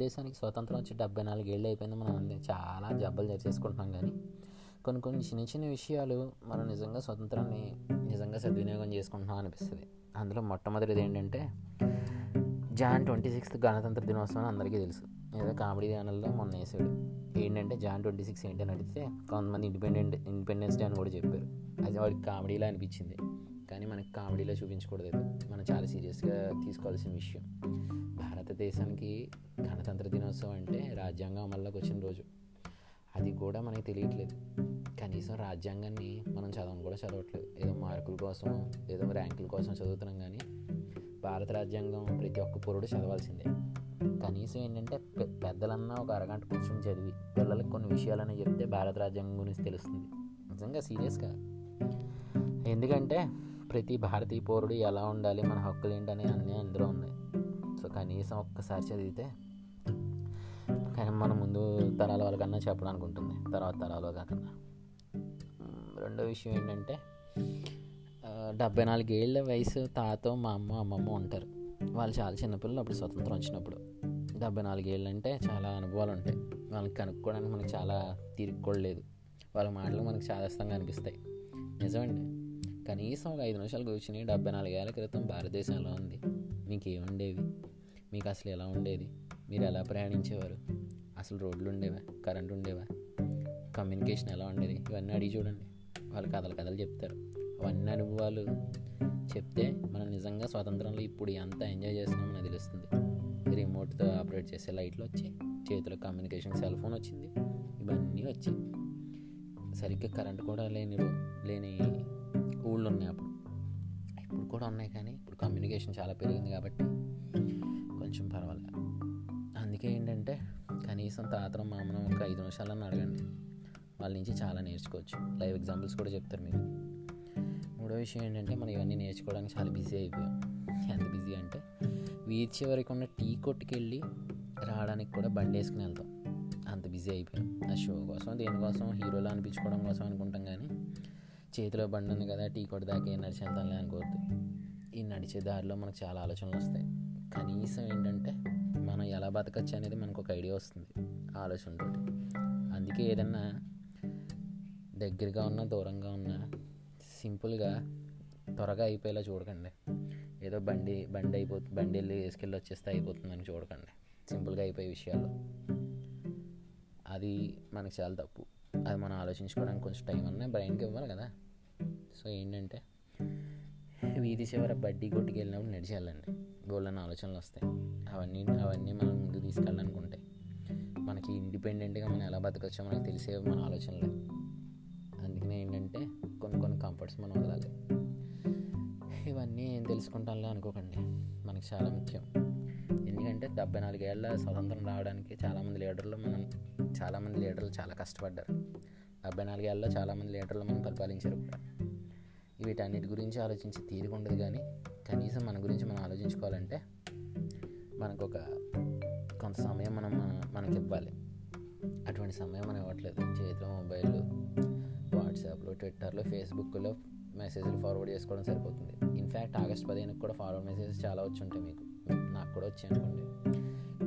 భారతదేశానికి స్వతంత్రం వచ్చి డెబ్బై నాలుగేళ్ళు అయిపోయింది మనం చాలా జబ్బలు చేసుకుంటున్నాం కానీ కొన్ని కొన్ని చిన్న చిన్న విషయాలు మనం నిజంగా స్వతంత్రాన్ని నిజంగా సద్వినియోగం చేసుకుంటున్నాం అనిపిస్తుంది. అందులో మొట్టమొదటిది ఏంటంటే జాన్ ట్వంటీ సిక్స్త్ గణతంత్ర దినోత్సవం అందరికీ తెలుసు. ఏదో కామెడీ ఛానల్లో మొన్న వేసాడు ఏంటంటే జాన్ ట్వంటీ సిక్స్ ఏంటి అని అడిగితే కొంతమంది ఇండిపెండెంట్ ఇండిపెండెన్స్ డే అని కూడా చెప్పారు. అది వాడికి కామెడీలా అనిపించింది. కానీ మనకి కామెడీలో చూపించకూడదు మనం చాలా సీరియస్గా తీసుకోవాల్సిన విషయం. భారతదేశానికి గణతంత్ర దినోత్సవం అంటే రాజ్యాంగం అమల్లోకి వచ్చిన రోజు. అది కూడా మనకి తెలియట్లేదు. కనీసం రాజ్యాంగాన్ని మనం చదవను కూడా చదవట్లేదు. ఏదో మార్కుల కోసం ఏదో ర్యాంకుల కోసం చదువుతున్నాం కానీ భారత రాజ్యాంగం ప్రతి ఒక్క పౌరుడు చదవాల్సిందే. కనీసం ఏంటంటే పెద్దలన్నా ఒక అరగంట కూర్చొని చదివి పిల్లలకు కొన్ని విషయాలని చెప్తే భారత రాజ్యాంగం గురించి తెలుస్తుంది. నిజంగా సీరియస్గా ఎందుకంటే ప్రతి భారతీయ పౌరుడు ఎలా ఉండాలి మన హక్కులు ఏంటని అన్నీ అందులో ఉన్నాయి. సో కనీసం ఒక్కసారి చదివితే కానీ మన ముందు తరాల వాళ్ళకన్నా చెప్పడానికి ఉంటుంది తర్వాత తరాల కాకన్నా రెండో విషయం ఏంటంటే డెబ్బై నాలుగేళ్ళ వయసు తాత మా అమ్మ అమ్మమ్మ ఉంటారు. వాళ్ళు చాలా చిన్నపిల్లలు అప్పుడు స్వతంత్రం వచ్చినప్పుడు. డెబ్బై నాలుగేళ్ళు అంటే చాలా అనుభవాలు ఉంటాయి వాళ్ళని కనుక్కోవడానికి మనకి చాలా తీరిక వాళ్ళ మాటలు మనకి ఇష్టంగా అనిపిస్తాయి. నిజమండి? కనీసం ఒక ఐదు నిమిషాలు కూర్చుని డెబ్బై నాలుగేళ్ళ క్రితం భారతదేశం ఎలా ఉంది. మీకు ఏముండేవి మీకు అసలు ఎలా ఉండేది? మీరు ఎలా ప్రయాణించేవారు? అసలు రోడ్లు ఉండేవా కరెంట్ ఉండేవా కమ్యూనికేషన్ ఎలా ఉండేది? ఇవన్నీ అడిగి చూడండి. వాళ్ళు కథలు కథలు చెప్తారు. అవన్నీ అనుభవాలు చెప్తే మనం నిజంగా స్వాతంత్రంలో ఇప్పుడు ఎంత ఎంజాయ్ చేస్తున్నామో తెలుస్తుంది. రిమోట్తో ఆపరేట్ చేసే లైట్లు వచ్చాయి చేతిలో కమ్యూనికేషన్ సెల్ ఫోన్ వచ్చింది. ఇవన్నీ వచ్చాయి సరిగ్గా కరెంట్ కూడా లేని లేని కూడా ఉన్నాయి కానీ ఇప్పుడు కమ్యూనికేషన్ చాలా పెరిగింది కాబట్టి కొంచెం పర్వాలేదు అందుకే ఏంటంటే కనీసం తాతరం మామను ఒక ఐదు నిమిషాలన్నా అడగండి. వాళ్ళ నుంచి చాలా నేర్చుకోవచ్చు. లైవ్ ఎగ్జాంపుల్స్ కూడా చెప్తారు మీరు. మూడో విషయం ఏంటంటే మనం ఇవన్నీ నేర్చుకోవడానికి చాలా బిజీ అయిపోయాం. ఎంత బిజీ అంటే వీధి చివరికి ఉన్న టీ కొట్టుకి వెళ్ళి రావడానికి కూడా బండి వేసుకుని వెళ్తాం. అంత బిజీ అయిపోయాం. ఆ షో కోసం దేనికోసం హీరోలు అనిపించుకోవడం కోసం అనుకుంటాం చేతిలో బండి ఉంది కదా టీ కొట్టు దాకా ఏం నడిచి అనుకోవద్దు ఈ నడిచే దారిలో మనకు చాలా ఆలోచనలు వస్తాయి. కనీసం ఏంటంటే మనం ఎలా బతకచ్చు అనేది మనకు ఒక ఐడియా వస్తుంది ఆలోచనతో అందుకే ఏదన్నా దగ్గరగా ఉన్నా దూరంగా ఉన్నా సింపుల్గా త్వరగా అయిపోయేలా చూడకండి. ఏదో బండి బండి అయిపోతుంది బండి వెళ్ళి వేసుకెళ్ళి వచ్చేస్తే అయిపోతుందని చూడకండి. సింపుల్గా అయిపోయే విషయాలు. అది మనకు చాలా తప్పు. అది మనం ఆలోచించుకోవడానికి కొంచెం టైం అన్నా బ్రెయిన్కి ఇవ్వాలి కదా. సో ఏంటంటే వీధి చివర బడ్డీ కొట్టుకు వెళ్ళినప్పుడు నడిచి గోళ్ళని ఆలోచనలు వస్తాయి. అవన్నీ అవన్నీ మనం ముందు తీసుకెళ్ళాలనుకుంటే మనకి ఇండిపెండెంట్గా మనం ఎలా బతకొచ్చో మనకి తెలిసే మన ఆలోచనలే. అందుకనే ఏంటంటే కొన్ని కొన్ని కంఫర్ట్స్ మనం వదలాలి. ఇవన్నీ ఏం తెలుసుకుంటానులే అనుకోకండి. మనకి చాలా ముఖ్యం. ఎందుకంటే డెబ్బై నాలుగేళ్ళ స్వతంత్రం రావడానికి చాలామంది లీడర్లు మనం చాలామంది లీడర్లు చాలా కష్టపడ్డారు. డెబ్బై నాలుగేళ్ళలో చాలామంది లీడర్లు మనం పరిపాలించారు కూడా. వీటన్నిటి గురించి ఆలోచించి తీరిక ఉండదు కానీ కనీసం మన గురించి మనం ఆలోచించుకోవాలంటే మనకు ఒక కొంత సమయం మనం మన- మనకి ఇవ్వాలి. అటువంటి సమయం మనం ఇవ్వట్లేదు. చేతిలో మొబైల్ వాట్సాప్లో ట్విట్టర్లో ఫేస్బుక్లో మెసేజ్లు ఫార్వర్డ్ చేసుకోవడం సరిపోతుంది. ఇన్ఫ్యాక్ట్ ఆగస్ట్ పదిహేనుకి కూడా ఫార్వర్డ్ మెసేజెస్ చాలా వచ్చి ఉంటాయి మీకు. నాకు కూడా వచ్చాయి అనుకోండి.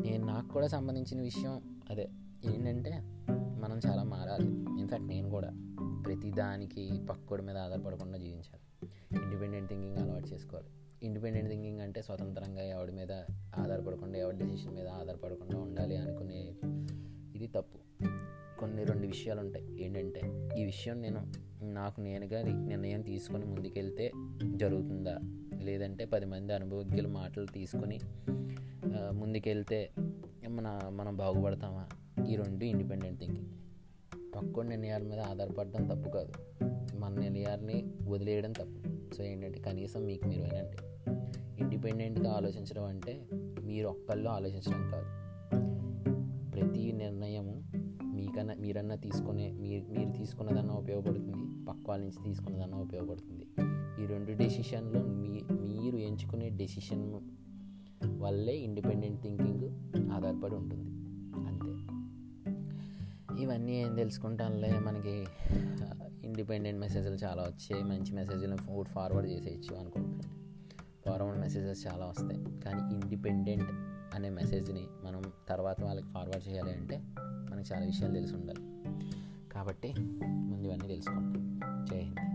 నేను నాకు కూడా సంబంధించిన విషయం అదే ఏంటంటే మనం చాలా మారాలి. ఇన్ఫ్యాక్ట్ నేను కూడా. ప్రతిదానికి పక్కోడి మీద ఆధారపడకుండా జీవించాలి. ఇండిపెండెంట్ థింకింగ్ అలవాటు చేసుకోవాలి. ఇండిపెండెంట్ థింకింగ్ అంటే స్వతంత్రంగా ఎవడి మీద ఆధారపడకుండా ఎవరి డెసిషన్ మీద ఆధారపడకుండా ఉండాలి అనుకునే ఇది తప్పు. కొన్ని రెండు విషయాలు ఉంటాయి. ఏంటంటే ఈ విషయం నేను నాకు నేనుగా నిర్ణయం తీసుకొని ముందుకెళ్తే జరుగుతుందా? లేదంటే పది మంది అనుభవజ్ఞుల మాటలు తీసుకొని ముందుకెళ్తే మన మనం బాగుపడతామా? ఈ రెండు ఇండిపెండెంట్ థింకింగ్ పక్కన నిర్ణయాల మీద ఆధారపడడం తప్పు కాదు. మన నిర్ణయాల్ని వదిలేయడం తప్పు. సో ఏంటంటే కనీసం మీకు మీరు వినండి ఇండిపెండెంట్గా ఆలోచించడం అంటే మీరు ఒక్కళ్ళు ఆలోచించడం కాదు. ప్రతి నిర్ణయం మీకన్నా మీరన్నా తీసుకునే మీరు మీరు తీసుకున్నదన్నా ఉపయోగపడుతుంది. పక్క వాళ్ళ నుంచి తీసుకున్నదన్నా ఉపయోగపడుతుంది. ఈ రెండు డెసిషన్లు మీ మీరు ఎంచుకునే డెసిషన్ వల్లే ఇండిపెండెంట్ థింకింగ్ ఆధారపడి ఉంటుంది. అంతే. ఇవన్నీ ఏం తెలుసుకుంటానులే. మనకి ఇండిపెండెంట్ మెసేజ్లు చాలా వచ్చాయి. మంచి మెసేజ్లు ఫోర్ ఫార్వర్డ్ చేసేయచ్చు అనుకుంటున్నాను. ఫార్వర్డ్ మెసేజెస్ చాలా వస్తాయి. కానీ ఇండిపెండెంట్ అనే మెసేజ్ని మనం తర్వాత వాళ్ళకి ఫార్వర్డ్ చేయాలి అంటే మనకి చాలా విషయాలు తెలిసి ఉండాలి. కాబట్టి ముందు ఇవన్నీ తెలుసుకుంటాం జై హింద్.